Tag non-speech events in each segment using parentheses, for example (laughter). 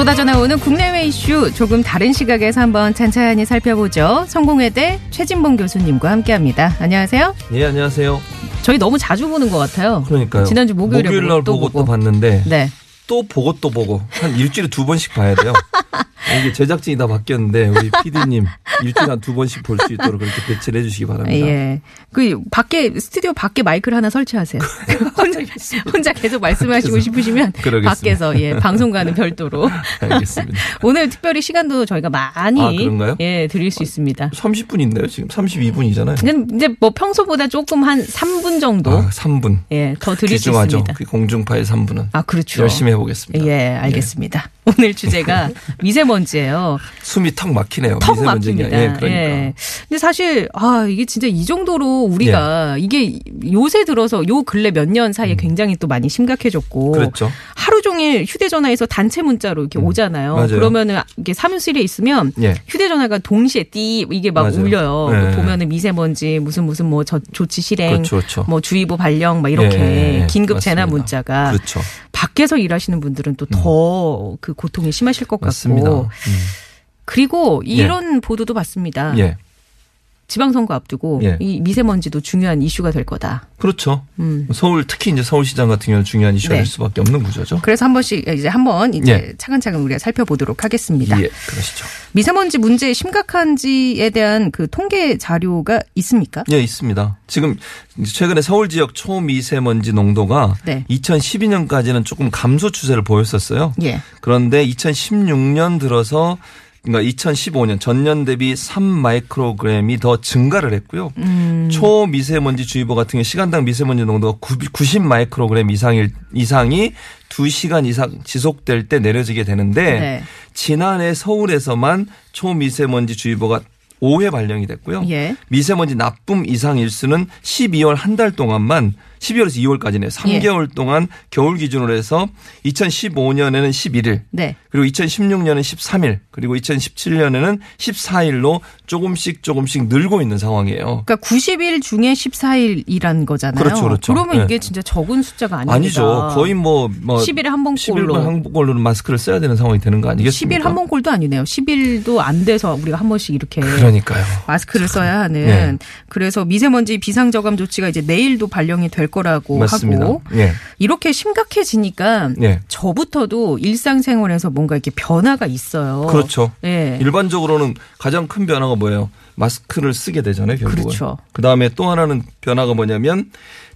쏟아져 나오는 국내외 이슈 조금 다른 시각에서 한번 찬찬히 살펴보죠. 성공회대 최진봉 교수님과 함께합니다. 안녕하세요. 예, 안녕하세요. 저희 너무 자주 보는 것 같아요. 그러니까요. 지난주 목요일에 목요일 날또 보고 보고. 또 봤는데 네. 또 보고 또 보고 한 일주일에 두 번씩 봐야 돼요. (laughs) 이게 제작진이 다 바뀌었는데 우리 PD님 일주일에 한 두 번씩 볼 수 있도록 그렇게 배치를 해주시기 바랍니다. 예. 그 밖에 스튜디오 밖에 마이크를 하나 설치하세요. (laughs) 혼자 혼자 계속 말씀하시고 밖에서. 싶으시면 그러겠습니다. 밖에서 예 방송과는 별도로 알겠습니다. (laughs) 오늘 특별히 시간도 저희가 많이 아, 그런가요? 예 드릴 수 있습니다. 30분 있나요? 지금 32분이잖아요. 근데 이제 뭐 평소보다 조금 한 3분 정도 아, 3분. 예더 드릴 수 귀중하죠. 있습니다. 그 공중파의 3분은. 아 그렇죠. 열심히 해보겠습니다. 예 알겠습니다. 오늘 주제가 (laughs) 미세먼지예요. 숨이 턱 막히네요. 턱 미세먼지가. 막힙니다. 예, 그러니까. 예. 근데 사실 아 이게 진짜 이 정도로 우리가 예. 이게 요새 들어서 요 근래 몇 년 사이에 굉장히 또 많이 심각해졌고 음. 그랬죠. 하루 종일 휴대전화에서 단체 문자로 이렇게 오잖아요. 음. 맞아요. 그러면은 이게 사무실에 있으면 예. 휴대전화가 동시에 띠 이게 막 맞아요. 울려요. 네. 보면은 미세먼지 무슨 무슨 뭐 저, 조치 실행, 그렇죠, 그렇죠. 뭐 주의보 발령 막 이렇게 예, 예, 긴급. 재난 문자가 그렇죠. 밖에서 일하시는 분들은 또 더 그 고통이 심하실 것 맞습니다. 같고 음. 그리고 이런 보도도 봤습니다. 예. 지방선거 앞두고 예. 이 미세먼지도 중요한 이슈가 될 거다. 그렇죠. 음. 서울 특히 이제 서울시장 같은 경우는 중요한 이슈가 네. 될 수밖에 없는 구조죠. 그래서 한 번씩 이제 한번 이제 예. 차근차근 우리가 살펴보도록 하겠습니다. 예, 그러시죠. 미세먼지 문제의 심각한지에 대한 그 통계 자료가 있습니까? 예, 있습니다. 지금 최근에 서울 지역 초미세먼지 농도가 네. 2012년까지는 조금 감소 추세를 보였었어요. 예. 그런데 2016년 들어서 그러니까 2015년 전년 대비 3 마이크로그램이 더 증가를 했고요. 음. 초미세먼지 주의보 같은 경우 시간당 미세먼지 농도가 90 마이크로그램 이상일 이상이 2시간 이상 지속될 때 내려지게 되는데 네. 지난해 서울에서만 초미세먼지 주의보가 5회 발령이 됐고요. 예. 미세먼지 나쁨 이상 일수는 12월 한 달 동안만 12월에서 2월까지네요. 3개월 동안 겨울 기준으로 해서 2015년에는 11일, 네. 그리고 2016년은 13일, 그리고 2017년에는 14일로 조금씩 조금씩 늘고 있는 상황이에요. 그러니까 90일 중에 14일이란 거잖아요. 그렇죠, 그렇죠. 러면 네. 이게 진짜 적은 숫자가 아닙니다. 아니죠. 거의 뭐, 뭐 10일에 한번 10일 꼴로. 한 번꼴로는 마스크를 써야 되는 상황이 되는 거 아니겠습니까? 10일 한 번 꼴도 아니네요. 10일도 안 돼서 우리가 한 번씩 이렇게 그러니까요. 마스크를 써야 하는. 네. 그래서 미세먼지 비상저감 조치가 이제 내일도 발령이 될 거라고 맞습니다. 하고 예. 이렇게 심각해지니까 예. 저부터도 일상생활에서 뭔가 이렇게 변화가 있어요. 그렇죠. 예. 일반적으로는 가장 큰 변화가 뭐예요? 마스크를 쓰게 되잖아요, 결국은. 그렇죠. 그다음에 또 하나는 변화가 뭐냐면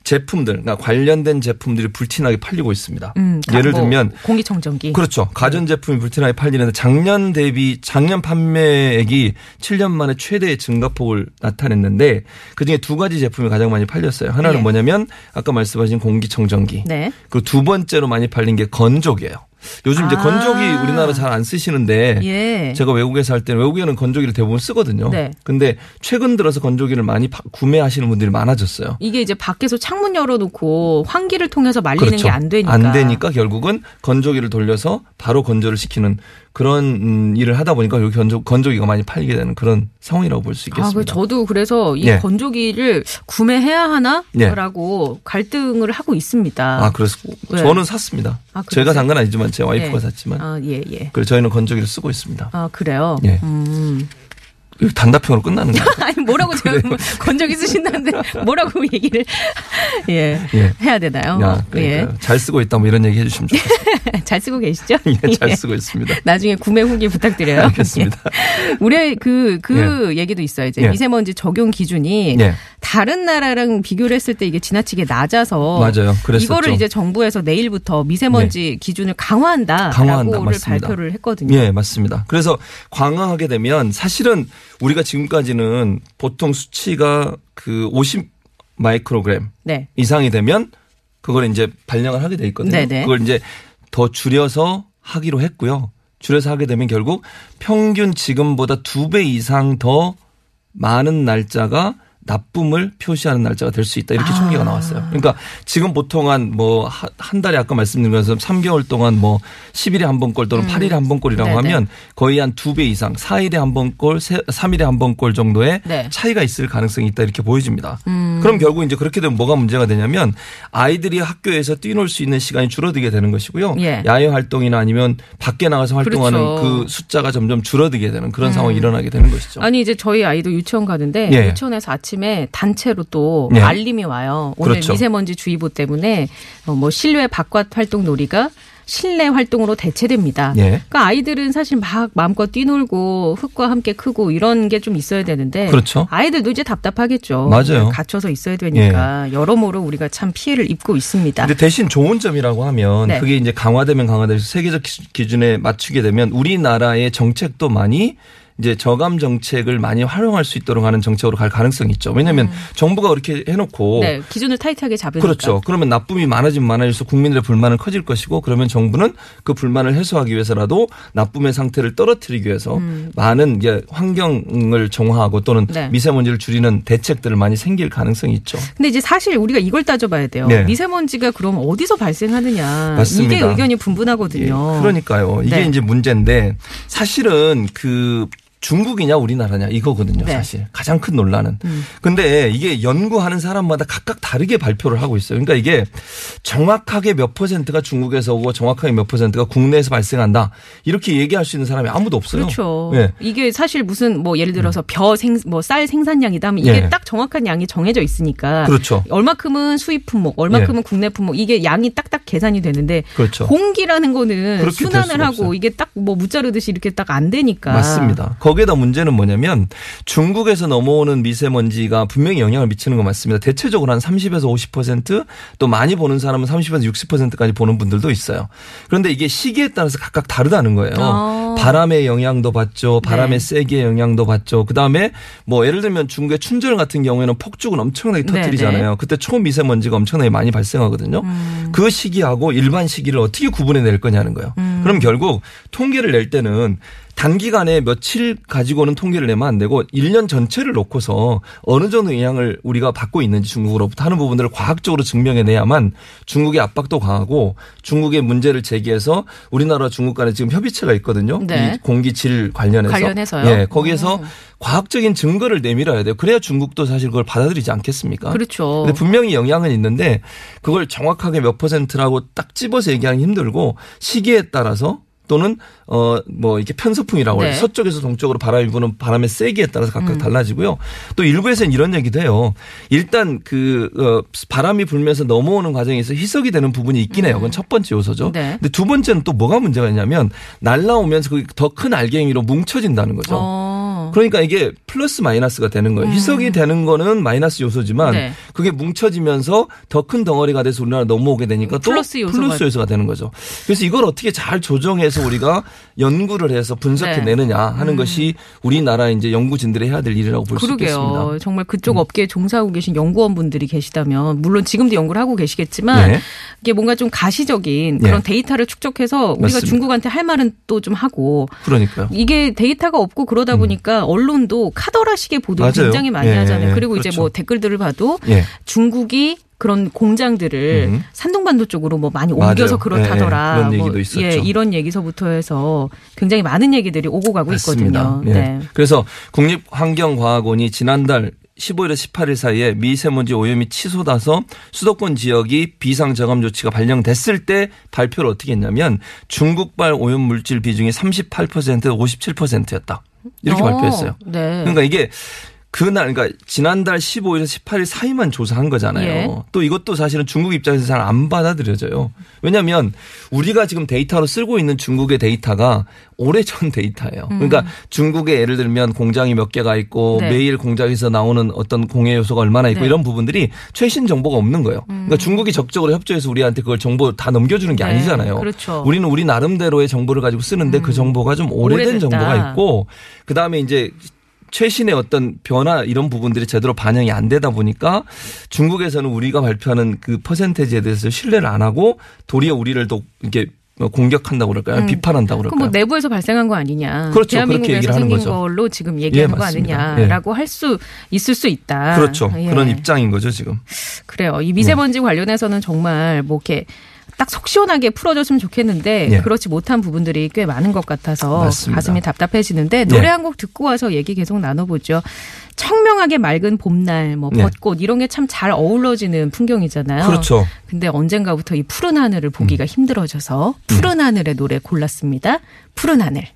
제품들, 그러니까 관련된 제품들이 불티나게 팔리고 있습니다. 음, 예를 뭐 들면 공기청정기. 그렇죠. 가전 제품이 불티나게 팔리는데 작년 대비 작년 판매액이 7년 만에 최대의 증가폭을 나타냈는데 그중에 두 가지 제품이 가장 많이 팔렸어요. 하나는 예. 뭐냐면 아까 말씀하신 공기청정기. 네. 그리고 두 번째로 많이 팔린 게 건조기예요. 요즘 이제 아. 건조기 우리나라 잘 안 쓰시는데 예. 제가 외국에서 할 때는 외국에는 건조기를 대부분 쓰거든요. 네. 근데 최근 들어서 건조기를 많이 파- 구매하시는 분들이 많아졌어요. 이게 이제 밖에서 창문 열어놓고 환기를 통해서 말리는 그렇죠. 게안 되니까. 안 되니까 결국은 건조기를 돌려서 바로 건조를 시키는 그런 음, 일을 하다 보니까 여기 건조, 건조기가 많이 팔리게 되는 그런 상황이라고 볼수 아, 있겠습니다. 그 저도 그래서 이 예. 건조기를 구매해야 예. 하나라고 갈등을 하고 있습니다. 아, 그래서 네. 저는 샀습니다. 아? 제가 산 건 아니지만 제 와이프가 예. 샀지만 아, 예, 예. 그래서 저희는 건조기를 쓰고 있습니다. 아, 그래요? 예. 음. 단답형으로 끝나는 거예요. (laughs) 아니, 뭐라고 제가 뭐 (laughs) 건조기 쓰신다는데 뭐라고 (laughs) 얘기를, 예. 예. 해야 되나요? 야, 그러니까요. 잘 쓰고 있다 뭐 이런 얘기 해주시면 좋겠어요. 예. 잘 쓰고 계시죠? 예, 잘 예. 쓰고 있습니다. 나중에 구매 후기 부탁드려요. 알겠습니다. 예. 우리 그, 그 얘기도 있어요. 이제 예. 미세먼지 적용 기준이 예. 다른 나라랑 비교를 했을 때 이게 지나치게 낮아서 맞아요. 그랬었죠. 예. 이거를 이제 정부에서 내일부터 미세먼지 기준을 강화한다라고를 강화한다. 발표를 했거든요. 예, 맞습니다. 그래서 강화하게 되면 사실은 우리가 지금까지는 보통 수치가 그 50 마이크로그램 네. 이상이 되면 그걸 이제 발령을 하게 돼 있거든요. 네네. 그걸 이제 더 줄여서 하기로 했고요. 줄여서 하게 되면 결국 평균 지금보다 두 배 이상 더 많은 날짜가 납품을 표시하는 날짜가 될 수 있다 이렇게 아. 총계가 나왔어요. 그러니까 지금 보통 한 뭐 한 달에 아까 말씀드린 것처럼 3개월 동안 뭐 10일에 한 번 꼴 또는 8일에 한 번 꼴이라고 음. 네네. 하면 거의 한 두 배 이상 4일에 한 번 꼴, 3일에 한 번 꼴 정도의 네. 차이가 있을 가능성이 있다 이렇게 보여집니다. 음. 그럼 결국 이제 그렇게 되면 뭐가 문제가 되냐면 아이들이 학교에서 뛰놀 수 있는 시간이 줄어들게 되는 것이고요. 예. 야외 활동이나 아니면 밖에 나가서 활동하는 그렇죠. 그 숫자가 점점 줄어들게 되는 그런 상황이 일어나게 되는 것이죠. 아니 이제 저희 아이도 유치원 가는데 예. 유치원에서 아침 에 단체로 또 예. 알림이 와요. 오늘 그렇죠. 미세먼지 주의보 때문에 어, 뭐 실외 바깥 활동 놀이가 실내 활동으로 대체됩니다. 예. 그러니까 아이들은 사실 막 마음껏 뛰놀고 흙과 함께 크고 이런 게 좀 있어야 되는데 그렇죠. 아이들도 이제 답답하겠죠. 맞아요. 예. 갇혀서 있어야 되니까 여러모로 우리가 참 피해를 입고 있습니다. 근데 대신 좋은 점이라고 하면 네. 그게 이제 강화되면 강화돼서 세계적 기- 기준에 맞추게 되면 우리나라의 정책도 많이 이제 저감 정책을 많이 활용할 수 있도록 하는 정책으로 갈 가능성이 있죠. 왜냐하면 정부가 그렇게 해놓고 음. 네, 기준을 타이트하게 잡으니까. 그렇죠. 그러면 납품이 많아지면 많아질수록 국민들의 불만은 커질 것이고 그러면 정부는 그 불만을 해소하기 위해서라도 납품의 상태를 떨어뜨리기 위해서 많은 이제 환경을 정화하고 또는 네. 미세먼지를 줄이는 대책들을 많이 생길 가능성이 있죠. 근데 이제 사실 우리가 이걸 따져봐야 돼요. 네. 미세먼지가 그럼 어디서 발생하느냐. 맞습니다. 이게 의견이 예, 분분하거든요. 그러니까요. 이게 네. 이제 문제인데 사실은 그 중국이냐 우리나라냐 이거거든요. 네. 음. 사실 가장 큰 논란은. 근데 이게 연구하는 사람마다 각각 다르게 발표를 하고 있어요. 그러니까 이게 정확하게 몇 퍼센트가 중국에서 오고 정확하게 몇 퍼센트가 국내에서 발생한다 이렇게 얘기할 수 있는 사람이 아무도 없어요. 그렇죠. 네. 이게 사실 무슨 뭐 예를 들어서 벼 생, 뭐 쌀 생산량이다 하면 이게 예. 딱 정확한 양이 정해져 있으니까. 그렇죠. 얼마큼은 수입 품목, 얼마큼은 국내 품목 이게 양이 딱딱 계산이 되는데 그렇죠. 공기라는 거는 순환을 하고 없어요. 이게 딱 뭐 무자르듯이 이렇게 딱 안 되니까. 맞습니다. 거기에다 문제는 뭐냐면 중국에서 넘어오는 미세먼지가 분명히 영향을 미치는 건 맞습니다. 대체적으로 한 30에서 50%또 많이 보는 사람은 30에서 60%까지 보는 분들도 있어요. 그런데 이게 시기에 따라서 각각 다르다는 거예요. 아. 바람의 영향도 받죠. 바람의 네. 세기의 영향도 받죠. 그다음에 뭐 예를 들면 중국의 춘절 같은 경우에는 폭죽을 엄청나게 네, 터뜨리잖아요. 그때 초미세먼지가 엄청나게 많이 발생하거든요. 음. 그 시기하고 일반 시기를 어떻게 구분해 낼 거냐는 거예요. 음. 그럼 결국 통계를 낼 때는 단기간에 며칠 가지고는 통계를 내면 안 되고 1년 전체를 놓고서 어느 정도 영향을 우리가 받고 있는지 중국으로부터 하는 부분들을 과학적으로 증명해내야만 중국의 압박도 강하고 중국의 문제를 제기해서 우리나라 중국 간에 지금 협의체가 있거든요. 네. 이 공기질 관련해서. 관련해서요? 예, 거기에서 오. 과학적인 증거를 내밀어야 돼요. 그래야 중국도 사실 그걸 받아들이지 않겠습니까? 그렇죠. 근데 분명히 영향은 있는데 그걸 정확하게 몇 퍼센트라고 딱 집어서 얘기하기 힘들고 시기에 따라서 또는 어 뭐 이렇게 편서풍이라고 네. 해요. 서쪽에서 동쪽으로 바람이 부는 바람의 세기에 따라서 각각 음. 달라지고요. 또 일부에서는 이런 얘기도 해요. 일단 그 어, 바람이 불면서 넘어오는 과정에서 희석이 되는 부분이 있긴 해요. 그건 첫 번째 요소죠. 음. 네. 근데 두 번째는 또 뭐가 문제가 있냐면 날라오면서 그게 더큰 알갱이로 뭉쳐진다는 거죠. 어. 그러니까 이게 플러스 마이너스가 되는 거예요. 희석이 되는 거는 마이너스 요소지만 네. 그게 뭉쳐지면서 더 큰 덩어리가 돼서 우리나라 넘어오게 되니까 또 플러스 요소가- 플러스 요소가 되는 거죠. 그래서 이걸 어떻게 잘 조정해서 우리가 연구를 해서 분석해 내느냐 하는 것이 우리나라 이제 연구진들이 해야 될 일이라고 볼 수 있겠습니다. 음. 정말 그쪽 업계에 종사하고 계신 연구원분들이 계시다면 물론 지금도 연구를 하고 계시겠지만 네. 이게 뭔가 좀 가시적인 네. 그런 데이터를 축적해서 우리가 맞습니다. 중국한테 할 말은 또 좀 하고 그러니까요. 이게 데이터가 없고 그러다 보니까 언론도 카더라식의 보도를 음. 맞아요. 굉장히 많이 예, 하잖아요. 그리고 이제 그렇죠. 뭐 댓글들을 봐도 예. 중국이 그런 공장들을 음. 산둥반도 쪽으로 뭐 많이 맞아요. 옮겨서 그렇다더라. 예, 그런 뭐 얘기도 있었죠. 예, 이런 얘기서부터 해서 굉장히 많은 얘기들이 오고 가고 맞습니다. 있거든요. 예. 네. 그래서 국립환경과학원이 지난달 15일에서 18일 사이에 미세먼지 오염이 치솟아서 수도권 지역이 비상저감 조치가 발령됐을 때 발표를 어떻게 했냐면 중국발 오염 물질 비중이 38% 57%였다. 이렇게 어, 발표했어요. 네. 그러니까 이게 그날 그러니까 지난달 15일에서 18일 사이만 조사한 거잖아요. 예. 또 이것도 사실은 중국 입장에서 잘 안 받아들여져요. 왜냐하면 우리가 지금 데이터로 쓰고 있는 중국의 데이터가 오래전 데이터예요. 그러니까 중국에 예를 들면 공장이 몇 개가 있고 네. 매일 공장에서 나오는 어떤 공해 요소가 얼마나 있고 네. 이런 부분들이 최신 정보가 없는 거예요. 그러니까 중국이 적극적으로 협조해서 우리한테 그걸 정보 다 넘겨주는 게 네, 아니잖아요. 그렇죠. 우리는 우리 나름대로의 정보를 가지고 쓰는데 그 정보가 좀 오래된 오래됐다. 정보가 있고 그 다음에 이제 최신의 어떤 변화 이런 부분들이 제대로 반영이 안 되다 보니까 중국에서는 우리가 발표하는 그 퍼센테이지에 대해서 신뢰를 안 하고 도리어 우리를 또 이렇게 공격한다고 그럴까요? 비판한다고 그럼 그럴까요? 뭐 내부에서 발생한 거 아니냐. 그렇죠. 그렇게 대한민국에서 얘기를 하는 생긴 거죠. 걸로 지금 얘기하는 예, 거. 아니냐라고 할수 있을 수 있다. 그렇죠. 예. 그런 입장인 거죠 지금. 그래요. 이 미세먼지 관련해서는 정말 뭐 이렇게 딱 속 시원하게 풀어줬으면 좋겠는데 예. 그렇지 못한 부분들이 꽤 많은 것 같아서 맞습니다. 가슴이 답답해지는데 노래 예. 한곡 듣고 와서 얘기 계속 나눠보죠. 청명하게 맑은 봄날, 뭐 네. 벚꽃 이런 게 참 잘 어우러지는 풍경이잖아요. 그렇죠. 근데 언젠가부터 이 푸른 하늘을 보기가 힘들어져서 푸른 하늘의 노래 골랐습니다. 푸른 하늘.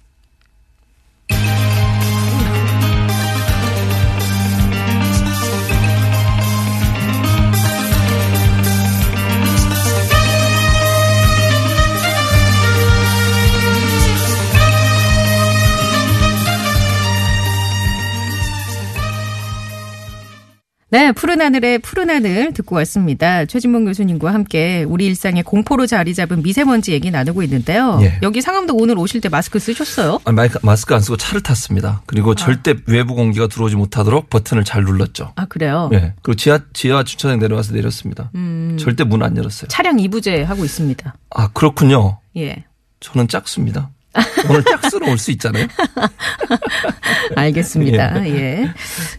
네, 푸른 하늘의 푸른 하늘 듣고 왔습니다. 최진봉 교수님과 함께 우리 일상에 공포로 자리 잡은 미세먼지 얘기 나누고 있는데요. 예. 여기 상암도 오늘 오실 때 마스크 쓰셨어요? 아, 마이크- 마스크 안 쓰고 차를 탔습니다. 그리고 절대 외부 공기가 들어오지 못하도록 버튼을 잘 눌렀죠. 아, 그래요? 예. 그리고 지하 지하 주차장 내려와서 내렸습니다. 음. 절대 문 안 열었어요. 차량 이부제 하고 있습니다. 아 그렇군요. 예. 저는 짝수입니다. 오늘 짝수로 올 수 있잖아요. (laughs) 알겠습니다. (laughs) 예.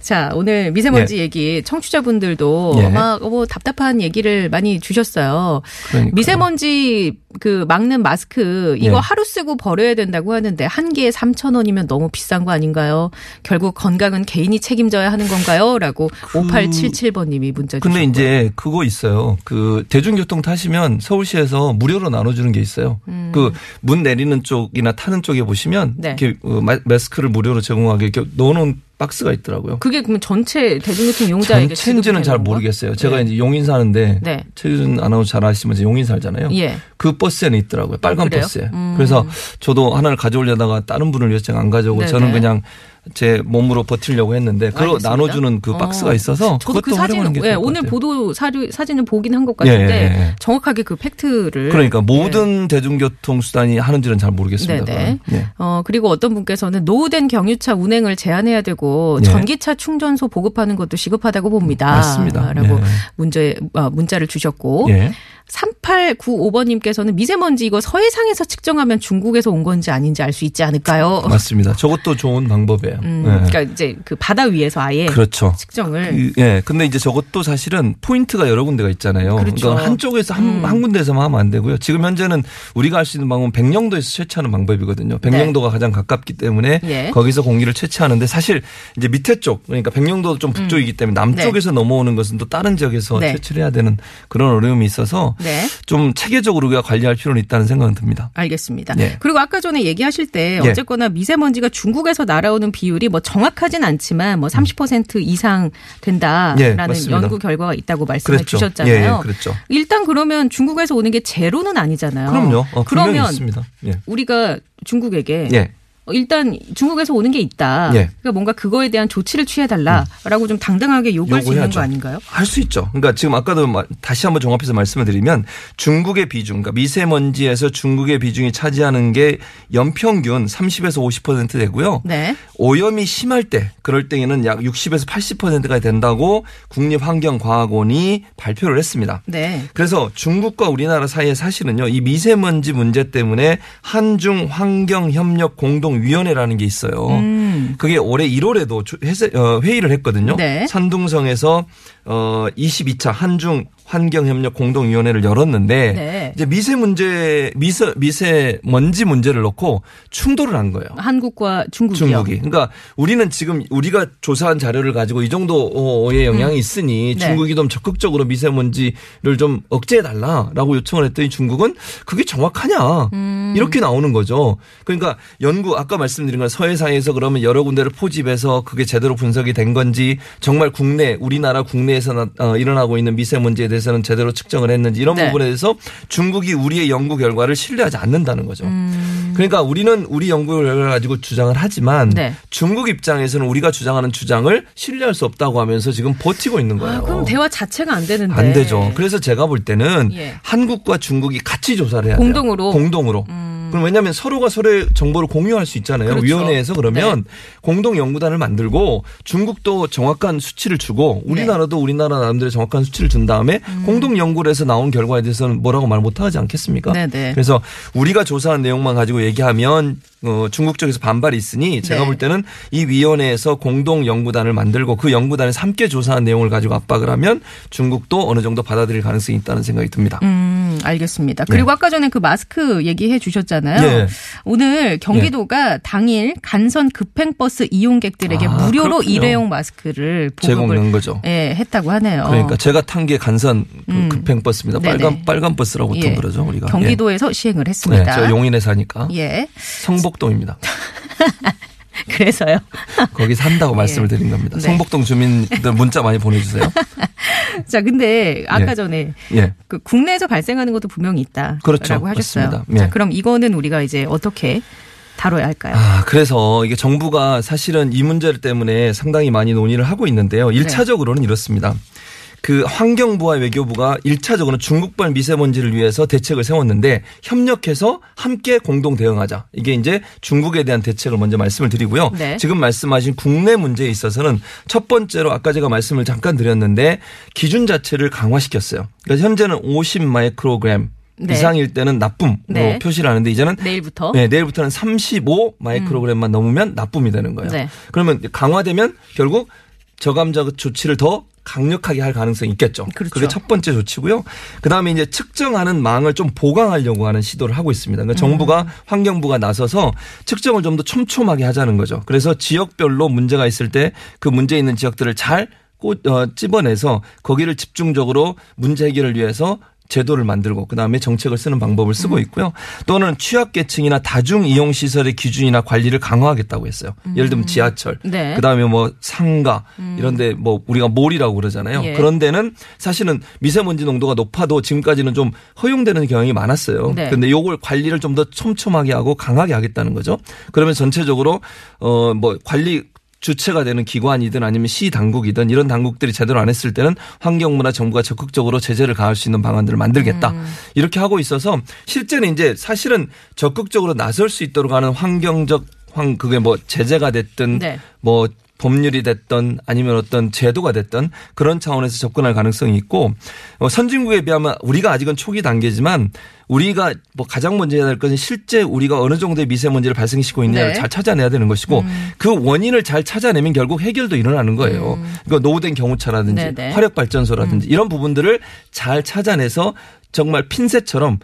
자, 오늘 미세먼지 얘기 청취자분들도 예. 막뭐 답답한 얘기를 많이 주셨어요. 그러니까요. 미세먼지 그 막는 마스크 이거 예. 하루 쓰고 버려야 된다고 하는데 한 개에 3천 원이면 너무 비싼 거 아닌가요? 결국 건강은 개인이 책임져야 하는 건가요? 라고 5877번 님이 문자 주셨고. 그 근데 이제 그거 있어요. 그 대중교통 타시면 서울시에서 무료로 나눠 주는 게 있어요. 그문 내리는 쪽 이나 타는 쪽에 보시면 음. 네. 이렇게 어, 마- 마스크를 무료로 제공하게 이렇게 넣어놓은 박스가 있더라고요. 그게 그러면 전체 대중교통 이용자에게 전체인지는 잘? 모르겠어요. 제가 네. 이제 용인 사는데 네. 최준 아나운서 잘 아시면서 용인 살잖아요. 예. 그 버스에는 있더라고요. 빨간 그래요? 버스에. 음. 그래서 저도 하나를 가져오려다가 다른 분을 위해서 제가 안 가져오고 네네. 저는 그냥 제 몸으로 버티려고 했는데 그걸 알겠습니다. 나눠주는 그 어. 박스가 있어서 저도 그 사진을 예, 오늘. 보도 사료, 사진을 보긴 한 것 같은데 예, 예, 예. 정확하게 그 팩트를 그러니까 모든 네. 대중교통 수단이 하는지는 잘 모르겠습니다. 예. 어, 그리고 어떤 분께서는 노후된 경유차 운행을 제한해야 되고 예. 전기차 충전소 보급하는 것도 시급하다고 봅니다. 맞습니다. 라고 예. 문제, 아, 문자를 주셨고. 예. 3895번님께서는 미세먼지 이거 서해상에서 측정하면 중국에서 온 건지 아닌지 알 수 있지 않을까요? 맞습니다. 저것도 좋은 방법이에요. 음, 예. 그러니까 이제 그 바다 위에서 아예 그렇죠. 측정을. 그, 예. 근데 이제 저것도 사실은 포인트가 여러 군데가 있잖아요. 그렇죠. 그러니까 한쪽에서 한, 한 군데에서만 하면 안 되고요. 지금 현재는 우리가 할 수 있는 방법은 백령도에서 채취하는 방법이거든요. 백령도가 가장 가깝기 때문에 예. 거기서 공기를 채취하는데 사실 이제 밑에 쪽 그러니까 백령도도 좀 북쪽이기 때문에 남쪽에서 넘어오는 것은 또 다른 지역에서 네. 채취를 해야 되는 그런 어려움이 있어서 네. 좀 체계적으로 우리가 관리할 필요는 있다는 생각은 듭니다. 알겠습니다. 예. 그리고 아까 전에 얘기하실 때 예. 어쨌거나 미세먼지가 중국에서 날아오는 비율이 뭐 정확하진 않지만 뭐 30% 이상 된다라는 예, 맞습니다. 연구 결과가 있다고 말씀해 그랬죠. 주셨잖아요. 그랬죠. 일단 그러면 중국에서 오는 게 제로는 아니잖아요. 그럼요. 어, 그러면 있습니다. 예. 우리가 중국에게 예. 일단 중국에서 오는 게 있다. 예. 그러니까 뭔가 그거에 대한 조치를 취해달라라고 좀 당당하게 요구할 수 있는. 거 아닌가요? 할 수 있죠. 그러니까 지금 아까도 마- 다시 한번 종합해서 말씀을 드리면 중국의 비중, 그러니까 미세먼지에서 중국의 비중이 차지하는 게 연평균 30에서 50% 되고요. 네. 오염이 심할 때, 그럴 때에는 약 60에서 80%가 된다고 국립환경과학원이 발표를 했습니다. 네. 그래서 중국과 우리나라 사이에 사실은요, 이 미세먼지 문제 때문에 한중 환경협력 공동 위원회라는 게 있어요. 음. 그게 올해 1월에도 회의를 했거든요. 네. 산둥성에서 어 22차 한중 환경협력 공동위원회를 열었는데 네. 이제 미세 문제 미세 미세 먼지 문제를 놓고 충돌을 한 거예요. 한국과 중국이요. 중국이. 그러니까 우리는 지금 우리가 조사한 자료를 가지고 이 정도의 영향이 있으니 네. 중국이 좀 적극적으로 미세 먼지를 좀 억제해 달라라고 요청을 했더니 중국은 그게 정확하냐 음. 이렇게 나오는 거죠. 그러니까 연구 아까 말씀드린 건 서해상에서 그러면 여러 군데를 포집해서 그게 제대로 분석이 된 건지 정말 국내 우리나라 국내 에서 나- 어, 일어나고 있는 미세먼지에 대해서는 제대로 측정을 했는지 이런 네. 부분에 대해서 중국이 우리의 연구 결과를 신뢰하지 않는다는 거죠. 음. 그러니까 우리는 우리 연구 결과를 가지고 주장을 하지만 네. 중국 입장에서는 우리가 주장하는 주장을 신뢰할 수 없다고 하면서 지금 버티고 있는 거예요. 아, 그럼 대화 자체가 안 되는데. 안 되죠. 그래서 제가 볼 때는 예. 한국과 중국이 같이 조사를 해야 공동으로? 돼요. 공동으로. 음. 그럼 왜냐하면 서로가 서로의 정보를 공유할 수 있잖아요. 그렇죠. 위원회에서 그러면 공동 연구단을 만들고 중국도 정확한 수치를 주고 우리나라도 우리나라 나름대로 정확한 수치를 준 다음에 공동 연구를 해서 나온 결과에 대해서는 뭐라고 말 못하지 않겠습니까? 네네. 그래서 우리가 조사한 내용만 가지고 얘기하면 어, 중국 쪽에서 반발이 있으니 제가 네. 볼 때는 이 위원회에서 공동 연구단을 만들고 그 연구단에서 함께 조사한 내용을 가지고 압박을 하면 중국도 어느 정도 받아들일 가능성이 있다는 생각이 듭니다. 음, 알겠습니다. 그리고 아까 전에 그 마스크 얘기해 주셨잖아요. 네. 오늘 경기도가 당일 간선 급행버스 이용객들에게 아, 무료로 그렇군요. 일회용 마스크를 제공한 거죠. 예, 했다고 하네요. 그러니까 제가 탄 게 간선 그 음. 급행버스입니다. 빨간 빨간 버스라고 보통 예. 그러죠 우리가. 경기도에서 시행을 예. 네, 했습니다. 저 용인에 사니까 예. 성 복동입니다. (laughs) 그래서요. 거기 산다고 (laughs) 말씀을 드린 겁니다. 네. 성복동 주민들 문자 많이 보내주세요. (laughs) 자, 근데 아까 예. 전에 예. 그 국내에서 발생하는 것도 분명히 있다라고 그렇죠. 하셨어요. 맞습니다. 자, 예. 그럼 이거는 우리가 이제 어떻게 다뤄야 할까요? 아, 그래서 이게 정부가 사실은 이 문제 때문에 상당히 많이 논의를 하고 있는데요. 일차적으로는 이렇습니다. 그 환경부와 외교부가 일차적으로는 중국발 미세먼지를 위해서 대책을 세웠는데 협력해서 함께 공동 대응하자. 이게 이제 중국에 대한 대책을 먼저 말씀을 드리고요. 네. 지금 말씀하신 국내 문제에 있어서는 첫 번째로 아까 제가 말씀을 잠깐 드렸는데 기준 자체를 강화시켰어요. 그러니까 현재는 50 마이크로그램 네. 이상일 때는 나쁨 네. 로 표시를 하는데 이제는 내일부터 네, 내일부터는 35 마이크로그램만 넘으면 나쁨이 되는 거예요. 네. 그러면 강화되면 결국 저감자 조치를 더 강력하게 할 가능성이 있겠죠. 그렇죠. 그게 첫 번째 조치고요. 그다음에 이제 측정하는 망을 좀 보강하려고 하는 시도를 하고 있습니다. 그러니까 정부가 환경부가 나서서 측정을 좀 더 촘촘하게 하자는 거죠. 그래서 지역별로 문제가 있을 때 그 문제 있는 지역들을 잘 꽂, 어, 찝어내서 거기를 집중적으로 문제 해결을 위해서 제도를 만들고 그다음에 정책을 쓰는 방법을 쓰고 음. 있고요. 또는 취약계층이나 다중 이용 시설의 기준이나 관리를 강화하겠다고 했어요. 예를 들면 지하철, 네. 그다음에 뭐 상가 이런데 뭐 우리가 몰이라고 그러잖아요. 예. 그런 데는 사실은 미세먼지 농도가 높아도 지금까지는 좀 허용되는 경향이 많았어요. 네. 근데 요걸 관리를 좀 더 촘촘하게 하고 강하게 하겠다는 거죠. 그러면 전체적으로 어 뭐 관리 주체가 되는 기관이든 아니면 시 당국이든 이런 당국들이 제대로 안 했을 때는 환경부나 정부가 적극적으로 제재를 가할 수 있는 방안들을 만들겠다. 음. 이렇게 하고 있어서 실제는 이제 사실은 적극적으로 나설 수 있도록 하는 환경적 환 그게 뭐 제재가 됐든 네. 뭐 법률이 됐던 아니면 어떤 제도가 됐던 그런 차원에서 접근할 가능성이 있고 어, 선진국에 비하면 우리가 아직은 초기 단계지만 우리가 뭐 가장 먼저 해야 될 것은 실제 우리가 어느 정도의 미세먼지를 발생시키고 있느냐를 네. 잘 찾아내야 되는 것이고 그 원인을 잘 찾아내면 결국 해결도 일어나는 거예요. 그러니까 노후된 경호차라든지 음. 네네. 음. 화력 발전소라든지 이런 부분들을 잘 찾아내서 정말 핀셋처럼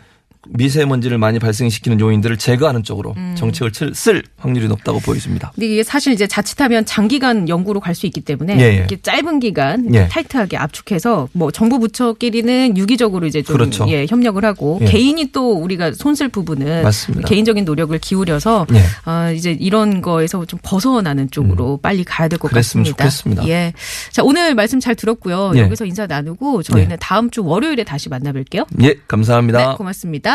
미세먼지를 많이 발생시키는 요인들을 제거하는 쪽으로 음. 정책을 칠- 쓸 확률이 높다고 보여집니다. 근데 이게 사실 이제 자칫하면 장기간 연구로 갈 수 있기 때문에 예, 예. 이렇게 짧은 기간 예. 타이트하게 압축해서 뭐 정부 부처끼리는 유기적으로 이제 좀 그렇죠. 예, 협력을 하고 예. 개인이 또 우리가 손쓸 부분은 맞습니다. 개인적인 노력을 기울여서 예. 아, 이제 이런 거에서 좀 벗어나는 쪽으로 빨리 가야 될것 음. 같습니다. 좋겠습니다. 예. 자, 오늘 말씀 잘 들었고요. 예. 여기서 인사 나누고 저희는 다음 주 월요일에 다시 만나뵐게요. 예, 감사합니다. 네, 고맙습니다.